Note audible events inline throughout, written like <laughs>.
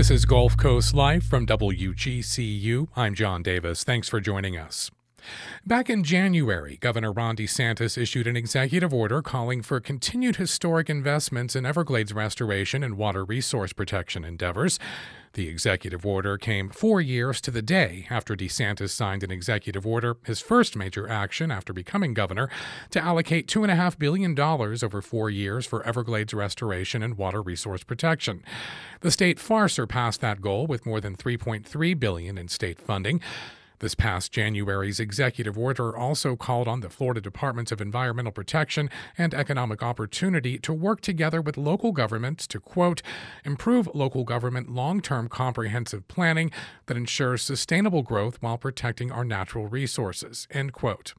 This is Gulf Coast Life from WGCU. I'm John Davis. Thanks for joining us. Back in January, Governor Ron DeSantis issued an executive order calling for continued historic investments in Everglades restoration and water resource protection endeavors. The executive order came four years to the day after DeSantis signed an executive order, his first major action after becoming governor, to allocate $2.5 billion over four years for Everglades restoration and water resource protection. The state far surpassed that goal with more than 3.3 billion in state funding. This past January's executive order also called on the Florida Departments of Environmental Protection and Economic Opportunity to work together with local governments to, quote, improve local government long term comprehensive planning that ensures sustainable growth while protecting our natural resources, end quote.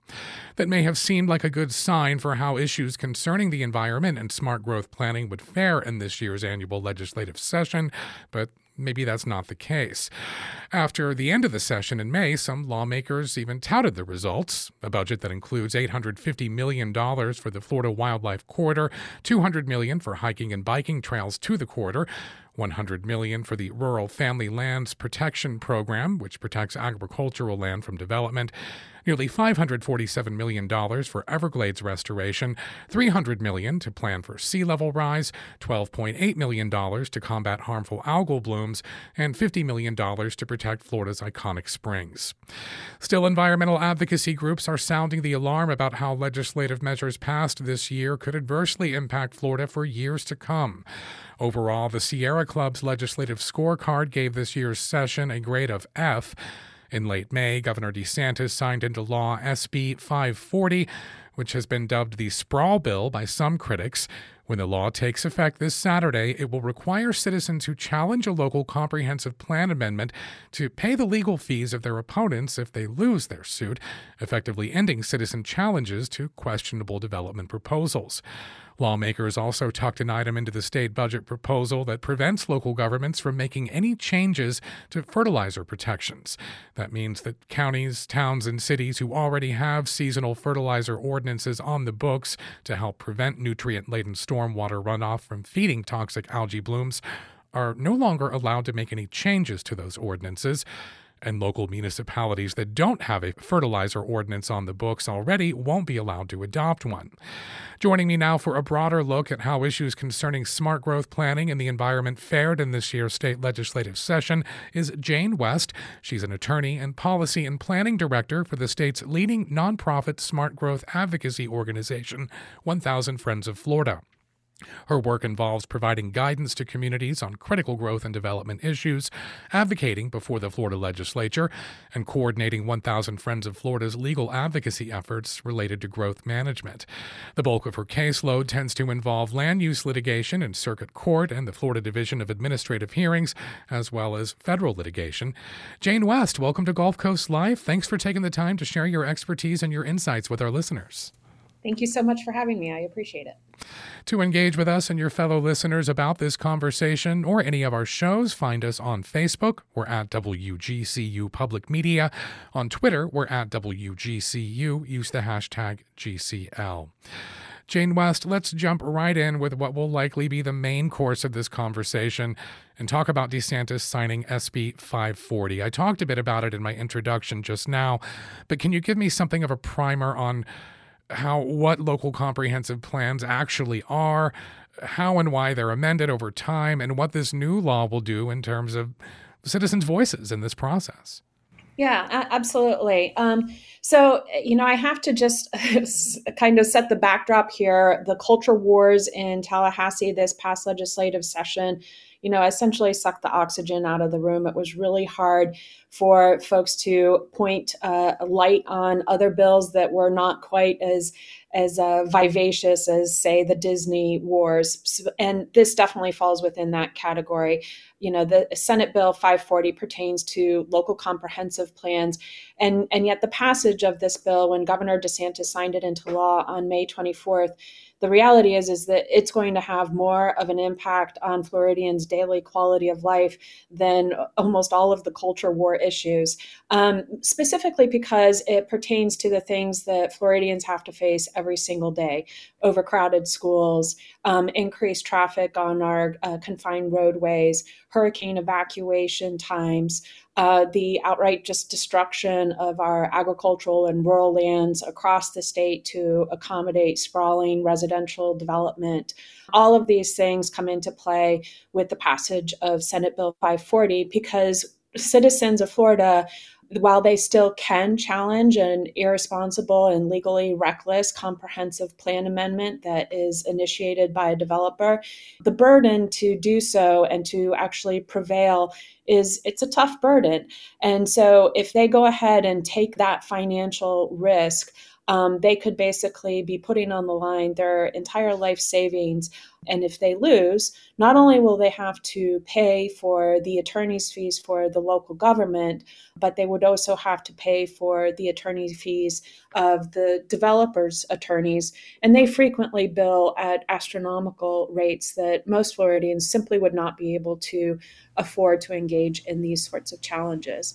That may have seemed like a good sign for how issues concerning the environment and smart growth planning would fare in this year's annual legislative session, but maybe that's not the case. After the end of the session in May, some lawmakers even touted the results a budget that includes $850 million for the Florida Wildlife Corridor, 200 million for hiking and biking trails to the corridor, 100 million for the Rural Family Lands Protection Program, which protects agricultural land from development, nearly $547 million for Everglades restoration, $300 million to plan for sea level rise, $12.8 million to combat harmful algal blooms, and $50 million to protect Florida's iconic springs. Still, environmental advocacy groups are sounding the alarm about how legislative measures passed this year could adversely impact Florida for years to come. Overall, the Sierra Club's legislative scorecard gave this year's session a grade of F. In late May, Governor DeSantis signed into law SB 540, which has been dubbed the sprawl bill by some critics. When the law takes effect this Saturday, it will require citizens who challenge a local comprehensive plan amendment to pay the legal fees of their opponents if they lose their suit, effectively ending citizen challenges to questionable development proposals. Lawmakers also tucked an item into the state budget proposal that prevents local governments from making any changes to fertilizer protections. That means that counties, towns, and cities who already have seasonal fertilizer ordinances on the books to help prevent nutrient laden stormwater runoff from feeding toxic algae blooms are no longer allowed to make any changes to those ordinances and local municipalities that don't have a fertilizer ordinance on the books already won't be allowed to adopt one. Joining me now for a broader look at how issues concerning smart growth planning and the environment fared in this year's state legislative session is Jane West. She's an attorney and policy and planning director for the state's leading nonprofit smart growth advocacy organization, 1000 Friends of Florida. Her work involves providing guidance to communities on critical growth and development issues, advocating before the Florida legislature, and coordinating 1,000 Friends of Florida's legal advocacy efforts related to growth management. The bulk of her caseload tends to involve land use litigation in circuit court and the Florida Division of Administrative Hearings, as well as federal litigation. Jane West, welcome to Gulf Coast Life. Thanks for taking the time to share your expertise and your insights with our listeners. Thank you so much for having me. I appreciate it. To engage with us and your fellow listeners about this conversation or any of our shows, find us on Facebook. We're at WGCU Public Media. On Twitter, we're at WGCU. Use the hashtag GCL. Jane West, let's jump right in with what will likely be the main course of this conversation and talk about DeSantis signing SB 540. I talked a bit about it in my introduction just now, but can you give me something of a primer on? How what local comprehensive plans actually are, how and why they're amended over time, and what this new law will do in terms of citizens' voices in this process. Yeah, absolutely. Um, so, you know, I have to just <laughs> kind of set the backdrop here. The culture wars in Tallahassee this past legislative session you know, essentially sucked the oxygen out of the room. It was really hard for folks to point uh, a light on other bills that were not quite as as uh, vivacious as, say, the Disney wars. And this definitely falls within that category. You know, the Senate Bill 540 pertains to local comprehensive plans. And, and yet, the passage of this bill, when Governor DeSantis signed it into law on May 24th, the reality is is that it's going to have more of an impact on Floridians' daily quality of life than almost all of the culture war issues, um, specifically because it pertains to the things that Floridians have to face every single day: overcrowded schools, um, increased traffic on our uh, confined roadways, hurricane evacuation times uh, the outright just destruction of our agricultural and rural lands across the state to accommodate sprawling residential development. All of these things come into play with the passage of Senate Bill 540 because citizens of Florida while they still can challenge an irresponsible and legally reckless comprehensive plan amendment that is initiated by a developer, the burden to do so and to actually prevail is it's a tough burden. And so if they go ahead and take that financial risk, um, they could basically be putting on the line their entire life savings. And if they lose, not only will they have to pay for the attorney's fees for the local government, but they would also have to pay for the attorney fees of the developers' attorneys. And they frequently bill at astronomical rates that most Floridians simply would not be able to afford to engage in these sorts of challenges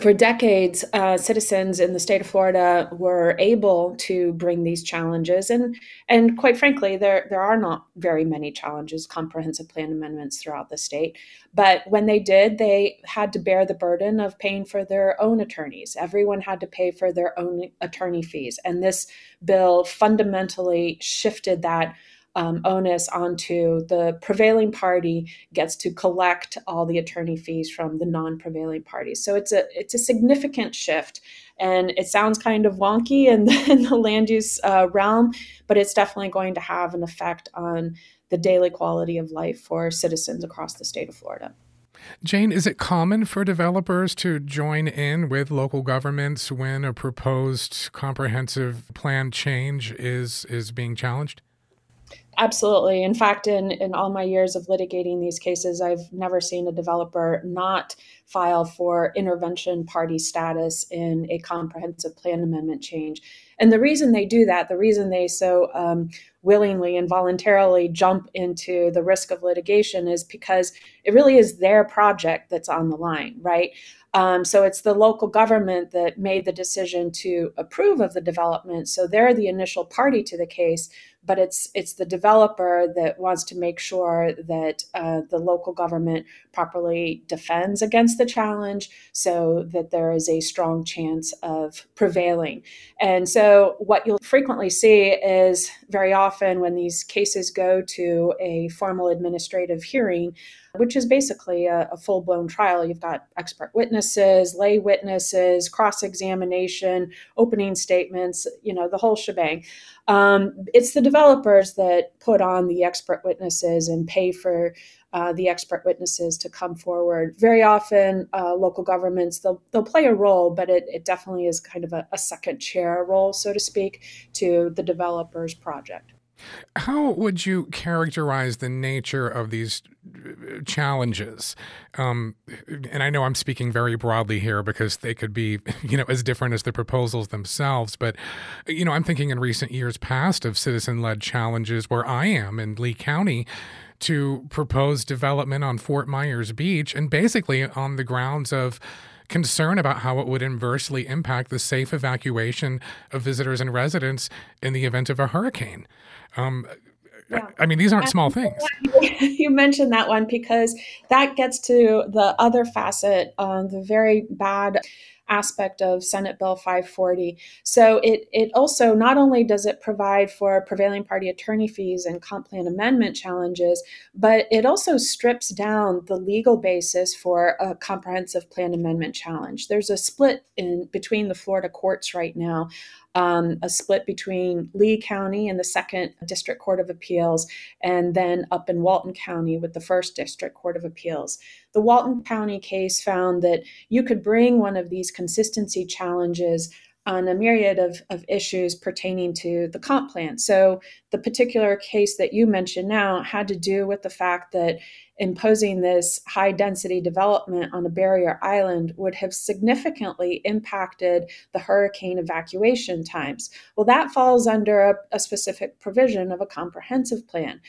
for decades, uh, citizens in the state of Florida were able to bring these challenges, and and quite frankly, there there are not very many challenges, comprehensive plan amendments throughout the state. But when they did, they had to bear the burden of paying for their own attorneys. Everyone had to pay for their own attorney fees, and this bill fundamentally shifted that um, onus onto the prevailing party gets to collect all the attorney fees from the non-prevailing party. So it's a it's a significant shift, and it sounds kind of wonky in the, in the land use uh, realm, but it's definitely going to have an effect on the daily quality of life for citizens across the state of Florida. Jane, is it common for developers to join in with local governments when a proposed comprehensive plan change is is being challenged? Absolutely. In fact, in, in all my years of litigating these cases, I've never seen a developer not file for intervention party status in a comprehensive plan amendment change. And the reason they do that, the reason they so um, willingly and voluntarily jump into the risk of litigation is because it really is their project that's on the line, right? Um, so it's the local government that made the decision to approve of the development. So they're the initial party to the case, but it's it's the developer that wants to make sure that uh, the local government properly defends against the challenge, so that there is a strong chance of prevailing. And so what you'll frequently see is very often when these cases go to a formal administrative hearing which is basically a, a full blown trial. You've got expert witnesses, lay witnesses, cross examination, opening statements, you know, the whole shebang. Um, it's the developers that put on the expert witnesses and pay for uh, the expert witnesses to come forward. Very often, uh, local governments they'll they'll play a role, but it, it definitely is kind of a, a second chair role, so to speak, to the developer's project. How would you characterize the nature of these uh, challenges? Um, and I know I'm speaking very broadly here because they could be, <laughs> you know, as different as the proposals themselves. But, you know, I'm thinking in recent years past of citizen led challenges where I am in Lee County to propose development on Fort Myers Beach and basically on the grounds of concern about how it would inversely impact the safe evacuation of visitors and residents in the event of a hurricane. Um, yeah. I mean, these aren't small things. <laughs> You mentioned that one because that gets to the other facet, uh, the very bad aspect of Senate Bill 540. So it it also not only does it provide for prevailing party attorney fees and comp plan amendment challenges, but it also strips down the legal basis for a comprehensive plan amendment challenge. There's a split in between the Florida courts right now um, a split between Lee County and the Second District Court of Appeals, and then up in Walton County with the First District Court of Appeals. The Walton County case found that you could bring one of these consistency challenges on a myriad of, of issues pertaining to the comp plan. So, the particular case that you mentioned now had to do with the fact that imposing this high density development on a barrier island would have significantly impacted the hurricane evacuation times. Well, that falls under a, a specific provision of a comprehensive plan.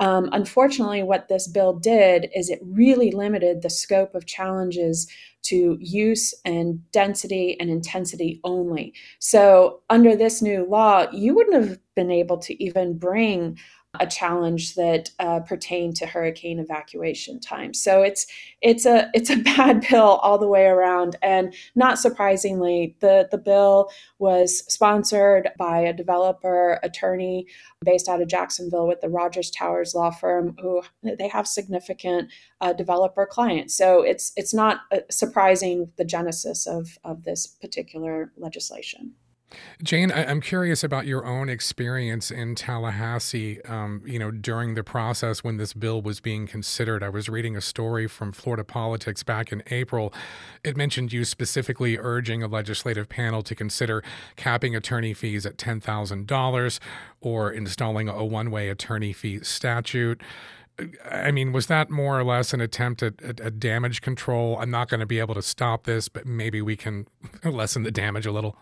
Um, unfortunately, what this bill did is it really limited the scope of challenges to use and density and intensity only. So, under this new law, you wouldn't have been able to even bring a challenge that uh, pertained to hurricane evacuation time. So it's it's a it's a <laughs> bad bill all the way around. And not surprisingly, the the bill was sponsored by a developer attorney based out of Jacksonville with the Rogers Towers law firm, who they have significant uh, developer clients. So it's it's not uh, surprising the genesis of of this particular legislation. Jane, I, am curious about your own experience in Tallahassee. Um, you know, during the process when this bill was being considered, I was reading a story from Florida Politics back in April. It mentioned you specifically urging a legislative panel to consider capping attorney fees at $10,000 or installing a one way attorney fee statute. I mean, was that more or less an attempt at, at, at damage control? I'm not going to be able to stop this, but maybe we can <laughs> lessen the damage a little.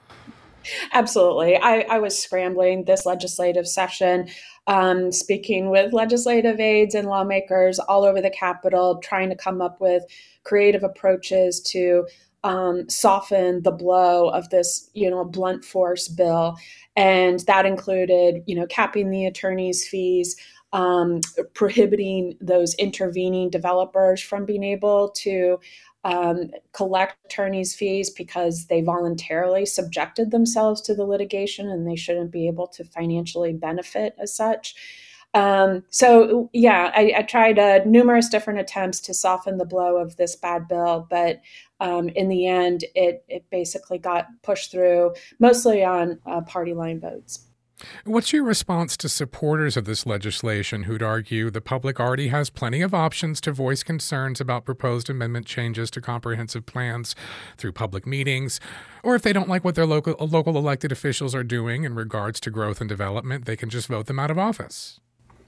Absolutely. I, I, was scrambling this legislative session, um, speaking with legislative aides and lawmakers all over the Capitol, trying to come up with creative approaches to um, soften the blow of this, you know, blunt force bill. And that included, you know, capping the attorney's fees, um, prohibiting those intervening developers from being able to um, collect attorneys' fees because they voluntarily subjected themselves to the litigation and they shouldn't be able to financially benefit as such. Um, so, yeah, I, I tried uh, numerous different attempts to soften the blow of this bad bill, but um, in the end, it, it basically got pushed through mostly on uh, party line votes. What's your response to supporters of this legislation who'd argue the public already has plenty of options to voice concerns about proposed amendment changes to comprehensive plans through public meetings, or if they don't like what their local local elected officials are doing in regards to growth and development, they can just vote them out of office?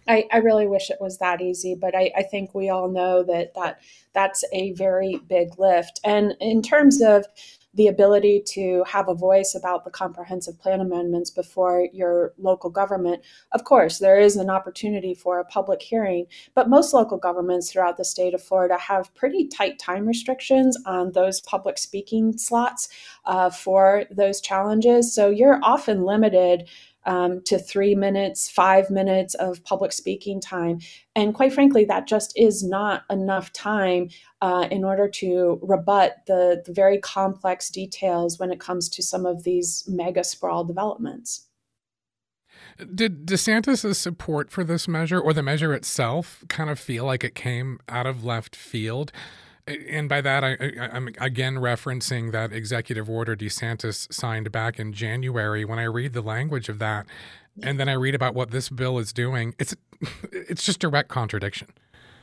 I, I really wish it was that easy, but I, I think we all know that that that's a very big lift. And in terms of the ability to have a voice about the comprehensive plan amendments before your local government. Of course, there is an opportunity for a public hearing, but most local governments throughout the state of Florida have pretty tight time restrictions on those public speaking slots uh, for those challenges. So you're often limited um, to three minutes, five minutes of public speaking time. And quite frankly, that just is not enough time uh, in order to rebut the, the very complex details when it comes to some of these mega sprawl developments. Did DeSantis' support for this measure or the measure itself kind of feel like it came out of left field? And by that I, am again referencing that executive order DeSantis signed back in January. When I read the language of that, and then I read about what this bill is doing, it's <laughs> it's just direct contradiction.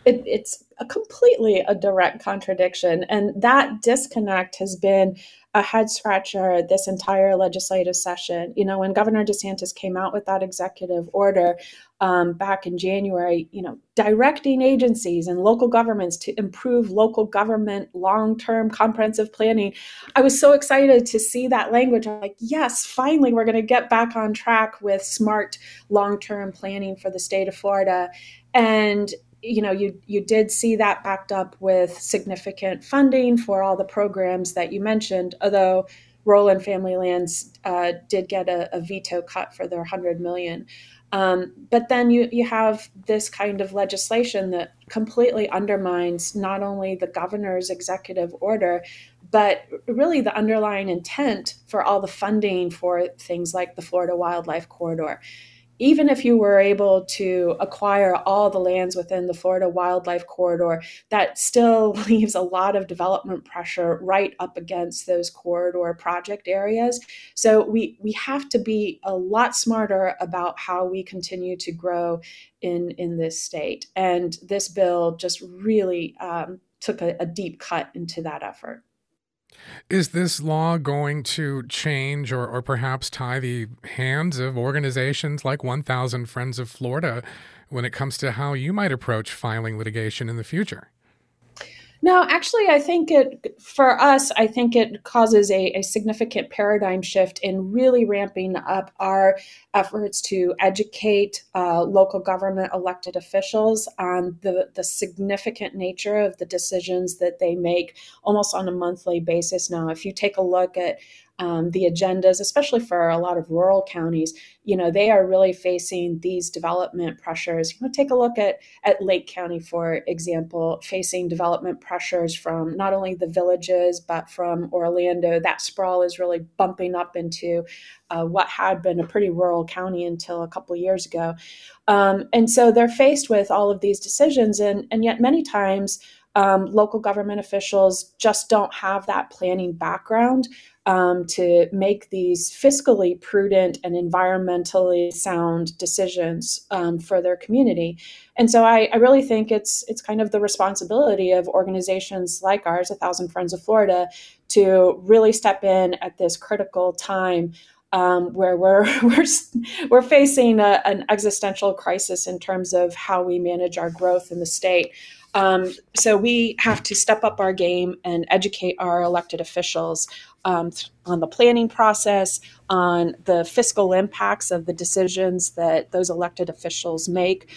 It, it's a completely a direct contradiction, and that disconnect has been a head scratcher this entire legislative session. You know, when Governor DeSantis came out with that executive order um, back in January, you know, directing agencies and local governments to improve local government long term comprehensive planning, I was so excited to see that language. I'm like, yes, finally, we're going to get back on track with smart long term planning for the state of Florida. And you know you you did see that backed up with significant funding for all the programs that you mentioned although Rural family lands uh, did get a, a, veto cut for their 100 million. Um, but then you you have this kind of legislation that completely undermines not only the governor's executive order but really the underlying intent for all the funding for things like the Florida Wildlife Corridor even if you were able to acquire all the lands within the Florida Wildlife Corridor, that still <laughs> leaves a lot of development pressure right up against those corridor project areas. So we we have to be a lot smarter about how we continue to grow in in this state. And this bill just really um, took a, a deep cut into that effort. Is this law going to change or, or perhaps tie the hands of organizations like 1000 Friends of Florida when it comes to how you might approach filing litigation in the future? No, actually, I think it, for us, I think it causes a, a, significant paradigm shift in really ramping up our efforts to educate uh, local government elected officials on the, the significant nature of the decisions that they make almost on a monthly basis now. If you take a look at um, the agendas, especially for a lot of rural counties, you know, they are really facing these development pressures. You know, take a look at at Lake County, for example, facing development pressures from not only the villages but from Orlando. That sprawl is really bumping up into uh, what had been a pretty rural county until a couple years ago, um, and so they're faced with all of these decisions, and and yet many times. Um, local government officials just don't have that planning background um, to make these fiscally prudent and environmentally sound decisions um, for their community. And so I, I, really think it's it's kind of the responsibility of organizations like ours, A Thousand Friends of Florida, to really step in at this critical time. Um, where we're <laughs> we're we're facing a, an existential crisis in terms of how we manage our growth in the state. Um, so we have to step up our game and educate our elected officials um, on the planning process, on the fiscal impacts of the decisions that those elected officials make.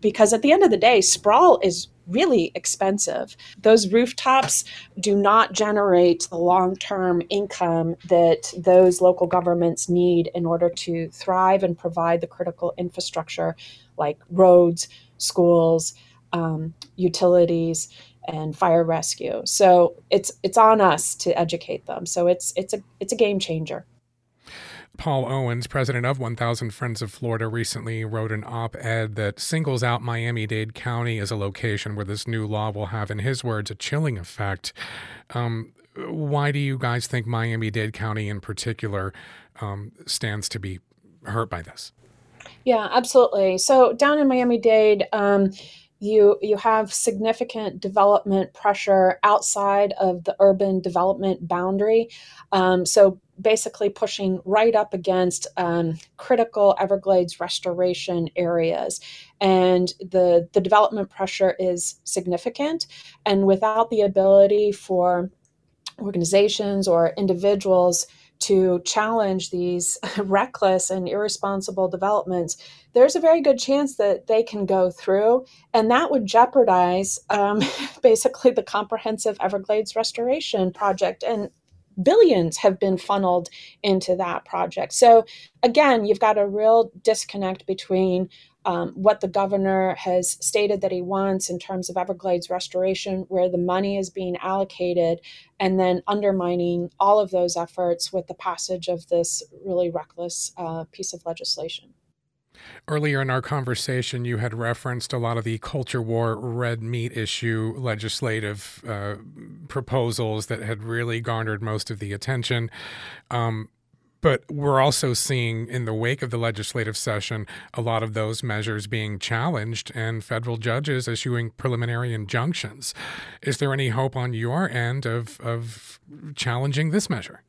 Because at the end of the day, sprawl is really expensive. Those rooftops do not generate the long term income that those local governments need in order to thrive and provide the critical infrastructure like roads, schools, um, utilities and fire rescue. So it's it's on us to educate them. So it's it's a it's a game changer. Paul Owens, president of 1000 Friends of Florida, recently wrote an op ed that singles out Miami Dade County as a location where this new law will have, in his words, a chilling effect. Um, why do you guys think Miami Dade County in particular um, stands to be hurt by this? Yeah, absolutely. So down in Miami Dade, um, you you have significant development pressure outside of the urban development boundary. Um, so basically pushing right up against um, critical Everglades restoration areas. And the, the development pressure is significant. And without the ability for organizations or individuals to challenge these <laughs> reckless and irresponsible developments, there's a very good chance that they can go through, and that would jeopardize um, <laughs> basically the comprehensive Everglades restoration project. And billions have been funneled into that project. So, again, you've got a real disconnect between um, what the governor has stated that he wants in terms of Everglades restoration, where the money is being allocated, and then undermining all of those efforts with the passage of this really reckless uh, piece of legislation. Earlier in our conversation, you had referenced a lot of the culture war red meat issue legislative uh, proposals that had really garnered most of the attention. Um, but we're also seeing in the wake of the legislative session a lot of those measures being challenged and federal judges issuing preliminary injunctions. Is there any hope on your end of, of challenging this measure?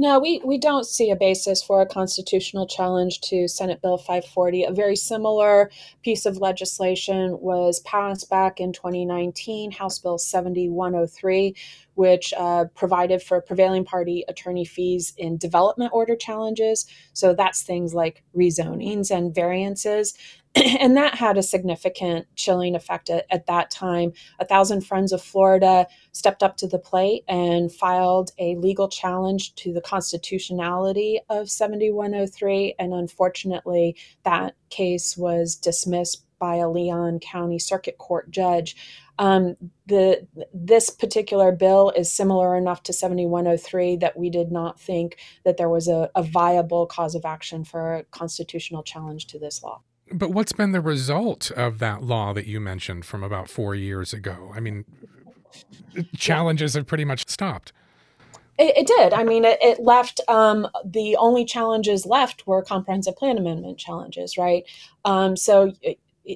No, we, we don't see a basis for a constitutional challenge to Senate Bill 540. A very similar piece of legislation was passed back in 2019, House Bill 7103, which uh, provided for prevailing party attorney fees in development order challenges. So that's things like rezonings and variances. <clears throat> and that had a significant chilling effect at, at, that time. A thousand friends of Florida stepped up to the plate and filed a legal challenge to the constitutionality of 7103. And unfortunately, that case was dismissed by a Leon County Circuit Court judge. Um, the this particular bill is similar enough to 7103 that we did not think that there was a, a viable cause of action for a constitutional challenge to this law. But what's been the result of that law that you mentioned from about four years ago? I mean, challenges have pretty much stopped. It, it did. I mean, it, it left um, the only challenges left were comprehensive plan amendment challenges, right? Um, so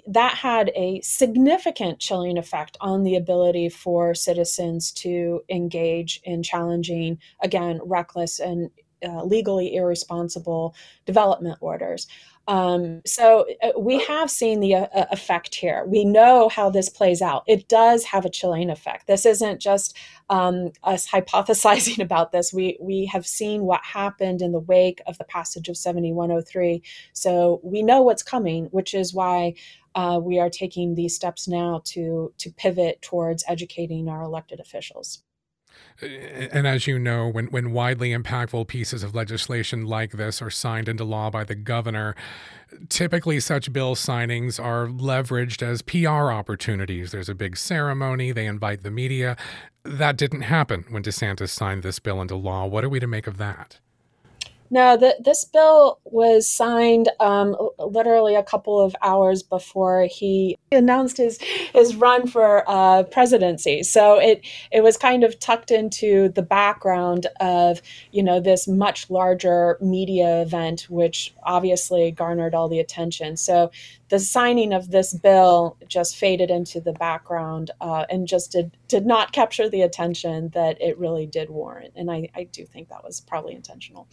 that had a significant chilling effect on the ability for citizens to engage in challenging, again, reckless and uh, legally irresponsible development orders. Um, so uh, we have seen the uh, uh, effect here. We know how this plays out. It does have a chilling effect. This isn't just um, us hypothesizing <laughs> about this. We we have seen what happened in the wake of the passage of 7103. So we know what's coming, which is why uh, we are taking these steps now to to pivot towards educating our elected officials. And as you know, when, when widely impactful pieces of legislation like this are signed into law by the governor, typically such bill signings are leveraged as PR opportunities. There's a big ceremony, they invite the media. That didn't happen when DeSantis signed this bill into law. What are we to make of that? No, the, this bill was signed um, literally a couple of hours before he announced his his run for uh, presidency. So it it was kind of tucked into the background of you know this much larger media event, which obviously garnered all the attention. So the signing of this bill just faded into the background uh, and just did did not capture the attention that it really did warrant. And I, I do think that was probably intentional.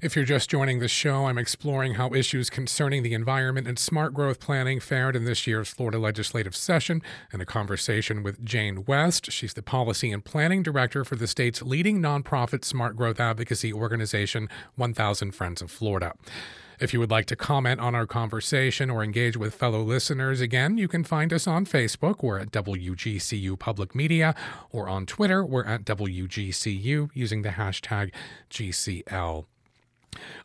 If you're just joining the show, I'm exploring how issues concerning the environment and smart growth planning fared in this year's Florida legislative session in a conversation with Jane West. She's the Policy and Planning Director for the state's leading nonprofit smart growth advocacy organization, 1000 Friends of Florida. If you would like to comment on our conversation or engage with fellow listeners, again, you can find us on Facebook. We're at WGCU Public Media, or on Twitter, we're at WGCU using the hashtag GCL.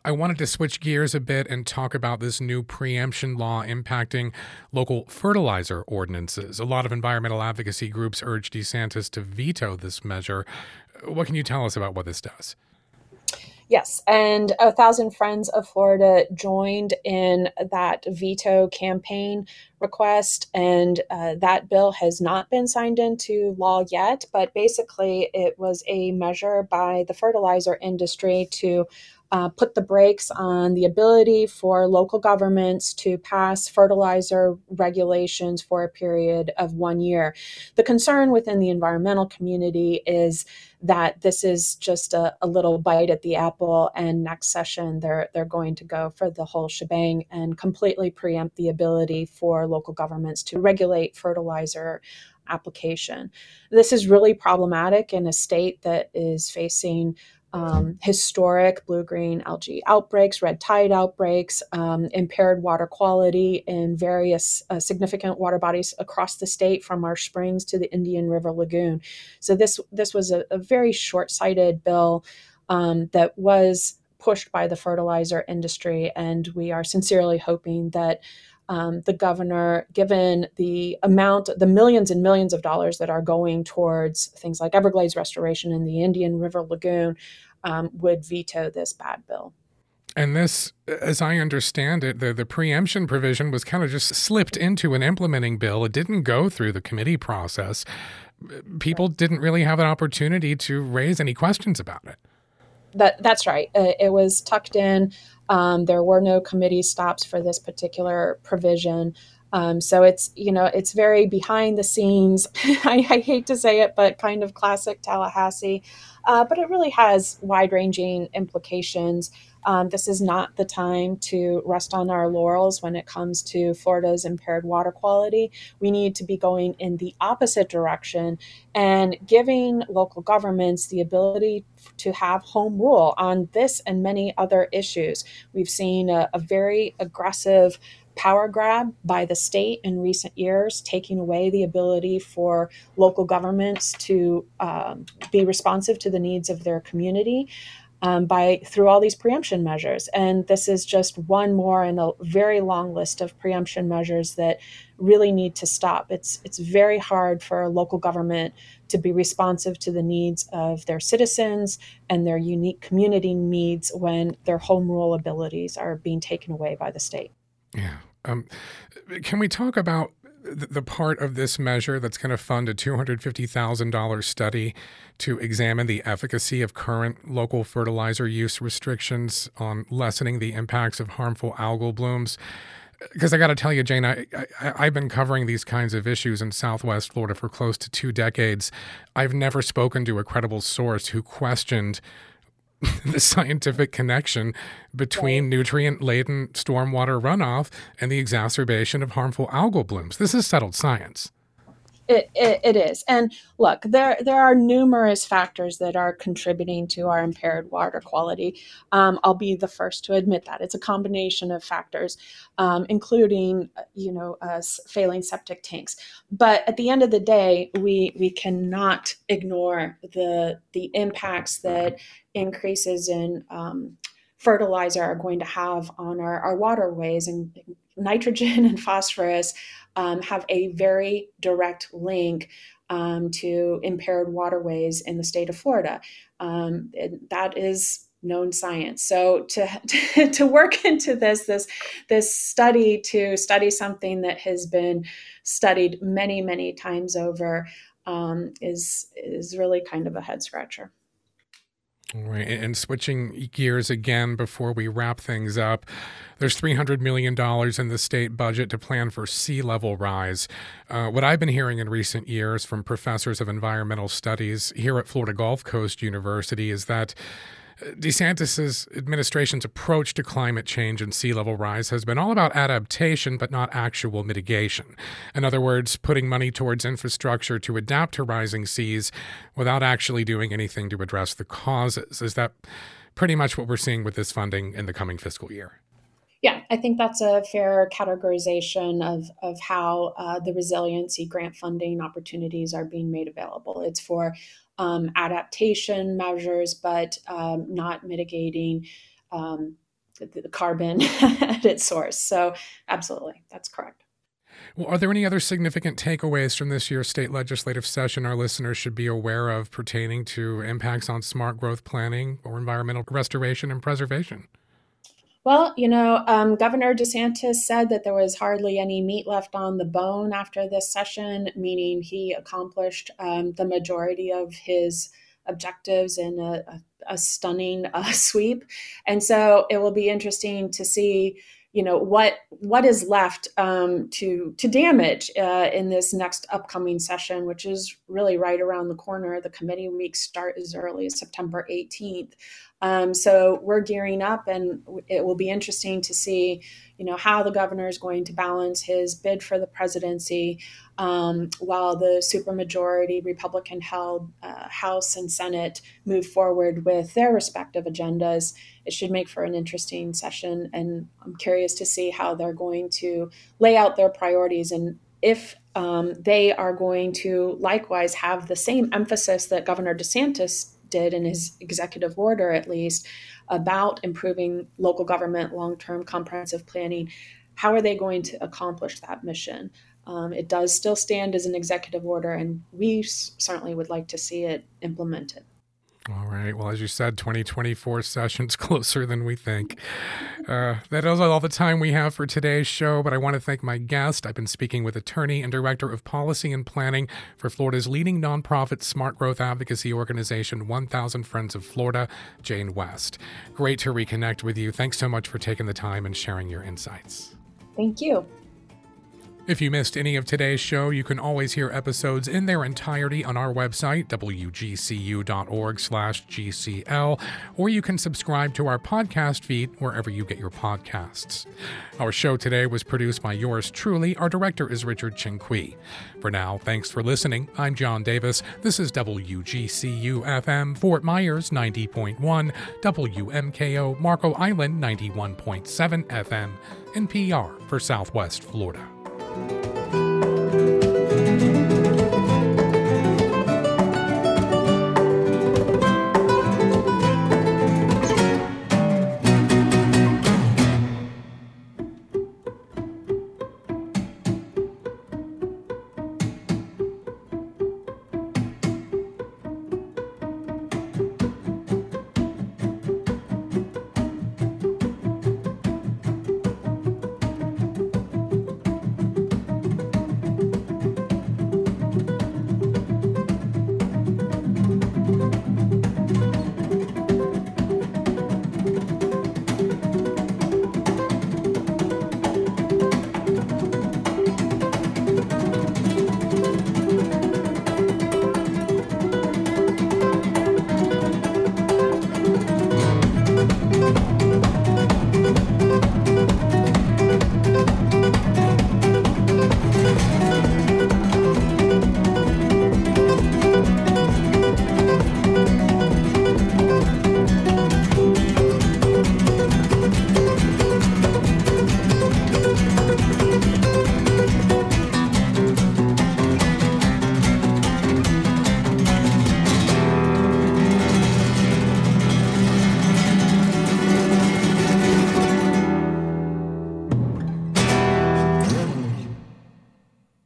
I wanted to switch gears a bit and talk about this new preemption law impacting local fertilizer ordinances. A lot of environmental advocacy groups urge DeSantis to veto this measure. What can you tell us about what this does? Yes, and a thousand friends of Florida joined in that veto campaign request, and uh, that bill has not been signed into law yet. But basically, it was a measure by the fertilizer industry to uh, put the brakes on the ability for local governments to pass fertilizer regulations for a period of one year. The concern within the environmental community is that this is just a, a little bite at the apple, and next session they're they're going to go for the whole shebang and completely preempt the ability for local governments to regulate fertilizer application. This is really problematic in a state that is facing um, historic blue green algae outbreaks, red tide outbreaks, um, impaired water quality in various uh, significant water bodies across the state, from our Springs to the Indian River Lagoon. So this this was a, a very short sighted bill um, that was pushed by the fertilizer industry, and we are sincerely hoping that. Um, the governor, given the amount, the millions and millions of dollars that are going towards things like Everglades restoration in the Indian River Lagoon, um, would veto this bad bill. And this, as I understand it, the, the preemption provision was kind of just slipped into an implementing bill. It didn't go through the committee process. People right. didn't really have an opportunity to raise any questions about it. That, that's right. Uh, it was tucked in. Um, there were no committee stops for this particular provision. Um, so it's you know it's very behind the scenes. <laughs> I, I, hate to say it, but kind of classic Tallahassee. Uh, but it really has wide-ranging implications. Um, this is not the time to rest on our laurels when it comes to Florida's impaired water quality. We need to be going in the opposite direction and giving local governments the ability to have home rule on this and many other issues. We've seen a, a very aggressive power grab by the state in recent years, taking away the ability for local governments to um, be responsive to the needs of their community. Um, by through all these preemption measures, and this is just one more in a very long list of preemption measures that really need to stop. It's it's very hard for a local government to be responsive to the needs of their citizens and their unique community needs when their home rule abilities are being taken away by the state. Yeah. Um, can we talk about the part of this measure that's going to fund a $250,000 study to examine the efficacy of current local fertilizer use restrictions on lessening the impacts of harmful algal blooms. because I got to tell you, Jane, I, I, have been covering these kinds of issues in Southwest Florida for close to two decades. I've never spoken to a credible source who questioned <laughs> the scientific connection between right. nutrient laden stormwater runoff and the exacerbation of harmful algal blooms. This is settled science. It, it, it is. And look, there, there are numerous factors that are contributing to our impaired water quality. Um, I'll be the first to admit that. It's a combination of factors, um, including, you know, uh, failing septic tanks. But at the end of the day, we, we cannot ignore the, the impacts that increases in um, fertilizer are going to have on our, our waterways and nitrogen <laughs> and phosphorus um, have a very direct link um, to impaired waterways in the state of Florida. Um, that is known science. So <laughs> to, to, work into this this this study to study something that has been studied many many times over um, is is really kind of a head scratcher. Right. And switching gears again before we wrap things up, there's $300 million in the state budget to plan for sea level rise. Uh, what I've been hearing in recent years from professors of environmental studies here at Florida Gulf Coast University is that DeSantis's administration's approach to climate change and sea level rise has been all about adaptation, but not actual mitigation. In other words, putting money towards infrastructure to adapt to rising seas without actually doing anything to address the causes. Is that pretty much what we're seeing with this funding in the coming fiscal year? Yeah, I think that's a fair categorization of, of how uh, the resiliency grant funding opportunities are being made available. It's for um, adaptation measures, but um, not mitigating um, the, the, carbon <laughs> at its source. So, absolutely, that's correct. Well, are there any other significant takeaways from this year's state legislative session our listeners should be aware of pertaining to impacts on smart growth planning or environmental restoration and preservation? Well, you know, um, Governor DeSantis said that there was hardly any meat left on the bone after this session, meaning he accomplished um, the majority of his objectives in a, a, a stunning uh, <laughs> sweep. And so it will be interesting to see you know what what is left um, to to damage uh, in this next upcoming session, which is really right around the corner. The committee weeks start as early as September 18th. Um, so we're gearing up, and it will be interesting to see, you know, how the governor is going to balance his bid for the presidency um, while the supermajority Republican-held uh, House and Senate move forward with their respective agendas it should make for an interesting session. And I'm curious to see how they're going to lay out their priorities and if um, they are going to likewise have the same emphasis that Governor DeSantis did in his executive order, at least, about improving local government long term comprehensive planning. How are they going to accomplish that mission? Um, it does still stand as an executive order, and we certainly would like to see it implemented. All right. Well, as you said, 2024 sessions <laughs> closer than we think. Uh, that is all the time we have for today's show, but I want to thank my guest. I've been speaking with attorney and director of policy and planning for Florida's leading nonprofit smart growth advocacy organization, 1000 Friends of Florida, Jane West. Great to reconnect with you. Thanks so much for taking the time and sharing your insights. Thank you. If you missed any of today's show, you can always hear episodes in their entirety on our website, wgcu.org/gcl, or you can subscribe to our podcast feed wherever you get your podcasts. Our show today was produced by yours truly. Our director is Richard Chinqui. For now, thanks for listening. I'm John Davis. This is WGCU FM, Fort Myers 90.1, WMKO Marco Island 91.7 FM, and NPR for Southwest Florida thank you